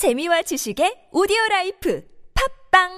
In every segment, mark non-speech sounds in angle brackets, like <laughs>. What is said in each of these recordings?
재미와 지식의 오디오 라이프 팝빵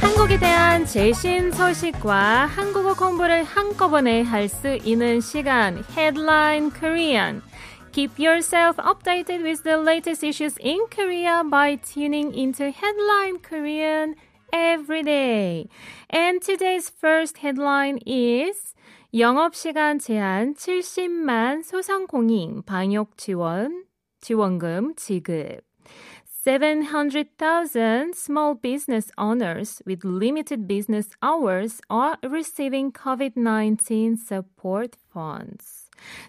한국에 대한 최신 소식과 한국어 공부를 한꺼번에 할 수 있는 시간 Headline Korean. Keep yourself updated with the latest issues in Korea by tuning into Headline Korean every day. And today's first headline is 영업시간 제한 70만 소상공인 방역 지원 지원금 지급. 700,000 small business owners with limited business hours are receiving COVID-19 support funds.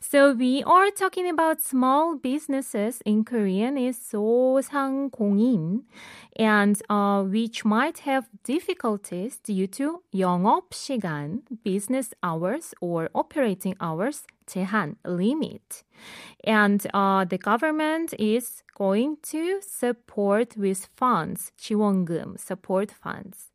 So we are talking about small businesses in Korean is 소상공인 and uh, which might have difficulties due to 영업 시간, business hours or operating hours 제한 limit. And uh, the government is going to support with funds, 지원금, support funds.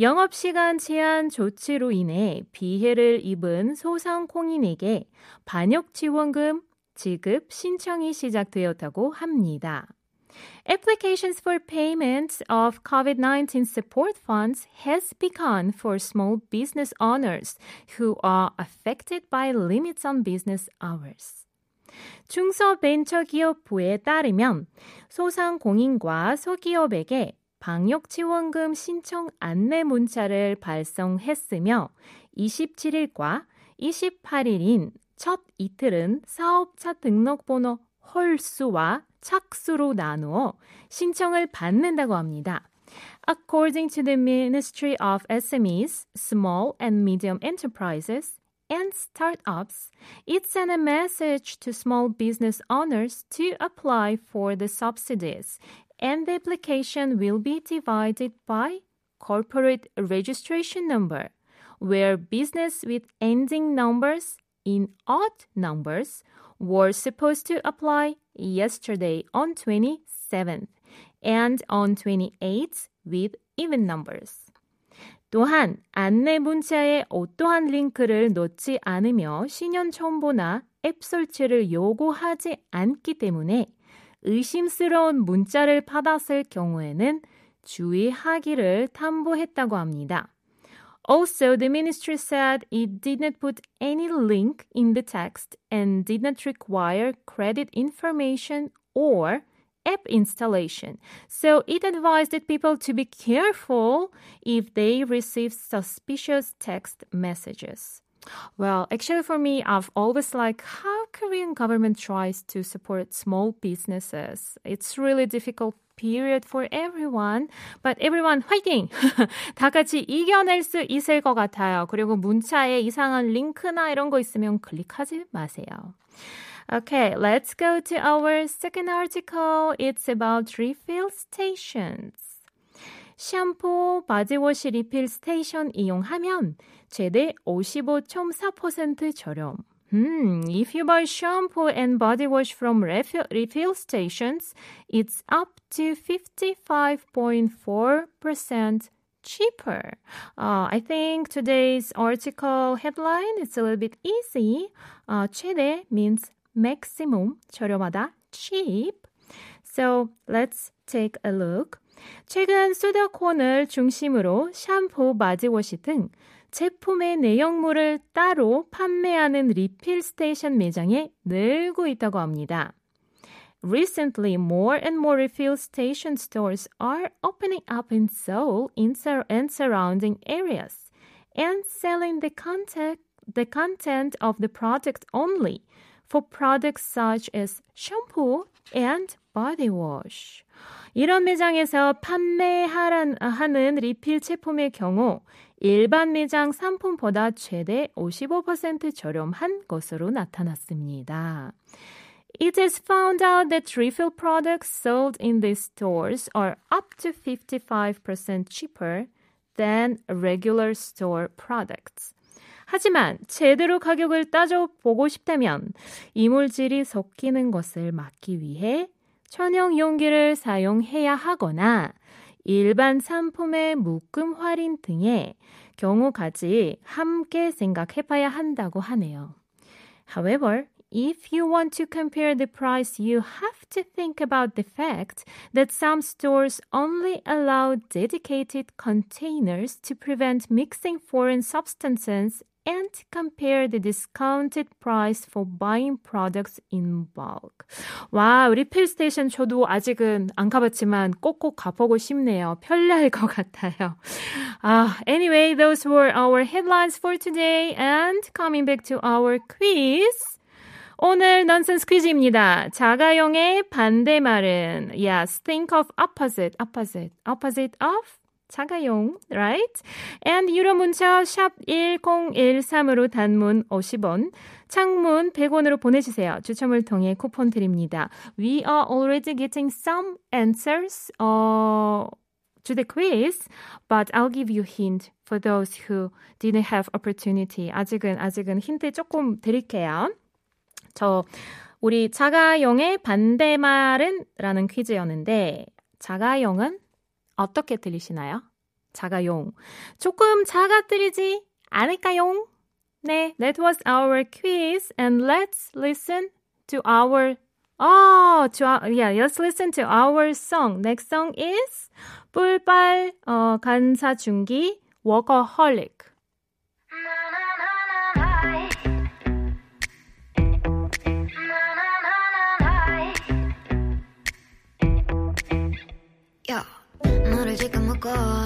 영업시간 제한 조치로 인해 피해를 입은 소상공인에게 반역지원금 지급 신청이 시작되었다고 합니다. Applications for payment of COVID-19 support funds has begun for small business owners who are affected by limits on business hours. 중소벤처기업부에 따르면 소상공인과 소기업에게 방역 지원금 신청 안내 문자를 발송했으며 27일과 28일인 첫 이틀은 사업자 등록번호 홀수와 착수로 나누어 신청을 받는다고 합니다. According to the Ministry of SMEs, Small and Medium Enterprises, and startups, it sent a message to small business owners to apply for the subsidies, and the application will be divided by corporate registration number, where business with ending numbers in odd numbers were supposed to apply yesterday on 27th and on 28th with even numbers. 또한 안내 문자에 어떠한 링크를 넣지 않으며 신원 첨부나 앱 설치를 요구하지 않기 때문에 의심스러운 문자를 받았을 경우에는 주의하기를 탐보했다고 합니다. Also, the ministry said it did not put any link in the text and did not require credit information or app installation. So it advised people to be careful if they receive suspicious text messages. Well, actually for me, I've always liked how Korean government tries to support small businesses. It's really difficult period for everyone. But everyone 화이팅! <laughs> 다 같이 이겨낼 수 있을 것 같아요. 그리고 문자에 이상한 링크나 이런 거 있으면 클릭하지 마세요. Okay, let's go to our second article. It's about refill stations. 샴푸, 바디워시 리필 스테이션 이용하면 최대 55.4% 저렴. Hmm, if you buy shampoo and body wash from refill, refill stations, it's up to 55.4% cheaper. Uh, I think today's article headline is a little bit easy. Uh, 최대 means maximum, 저렴하다, cheap. So let's take a look. 최근 수도권을 중심으로 샴푸, 바디워시 등 제품의 내용물을 따로 판매하는 리필 스테이션 매장에 늘고 있다고 합니다. Recently, more and more refill station stores are opening up in Seoul and surrounding areas and selling the content, the content of the product only for products such as shampoo and body wash. 이런 매장에서 판매하는 리필 제품의 경우 일반 매장 상품보다 최대 55% 저렴한 것으로 나타났습니다. It is found out that refill products sold in these stores are up to 55% cheaper than regular store products. 하지만 제대로 가격을 따져보고 싶다면 이물질이 섞이는 것을 막기 위해 천연 용기를 사용해야 하거나 일반 상품의 묶음 할인 등의 경우까지 함께 생각해 봐야 한다고 하네요. However, if you want to compare the price, you have to think about the fact that some stores only allow dedicated containers to prevent mixing foreign substances and compare the discounted price for buying products in bulk. 와, 리필 스테이션 저도 아직은 안 가봤지만 꼭꼭 가보고 싶네요. 편리할 것 같아요. 아, anyway, those were our headlines for today and coming back to our quiz. 오늘 넌센스 퀴즈입니다. 자가용의 반대말은 yes, think of opposite, opposite, opposite of 자가용, right? And 유료 문자 샵 1013으로 단문 50원, 창문 100원으로 보내주세요. 추첨을 통해 쿠폰 드립니다. We are already getting some answers uh, to the quiz, but I'll give you hint for those who didn't have opportunity. 아직은 아직은 힌트 조금 드릴게요. 저 우리 자가용의 반대말은 라는 퀴즈였는데 자가용은 어떻게 들리시나요? 자가용. 조금 작아뜨리지 않을까요? 네, that was our quiz and let's listen to our Oh, to our, yeah, let's listen to our song. Next song is 뿔빨 어, 간사 중기 Workaholic. 야, God.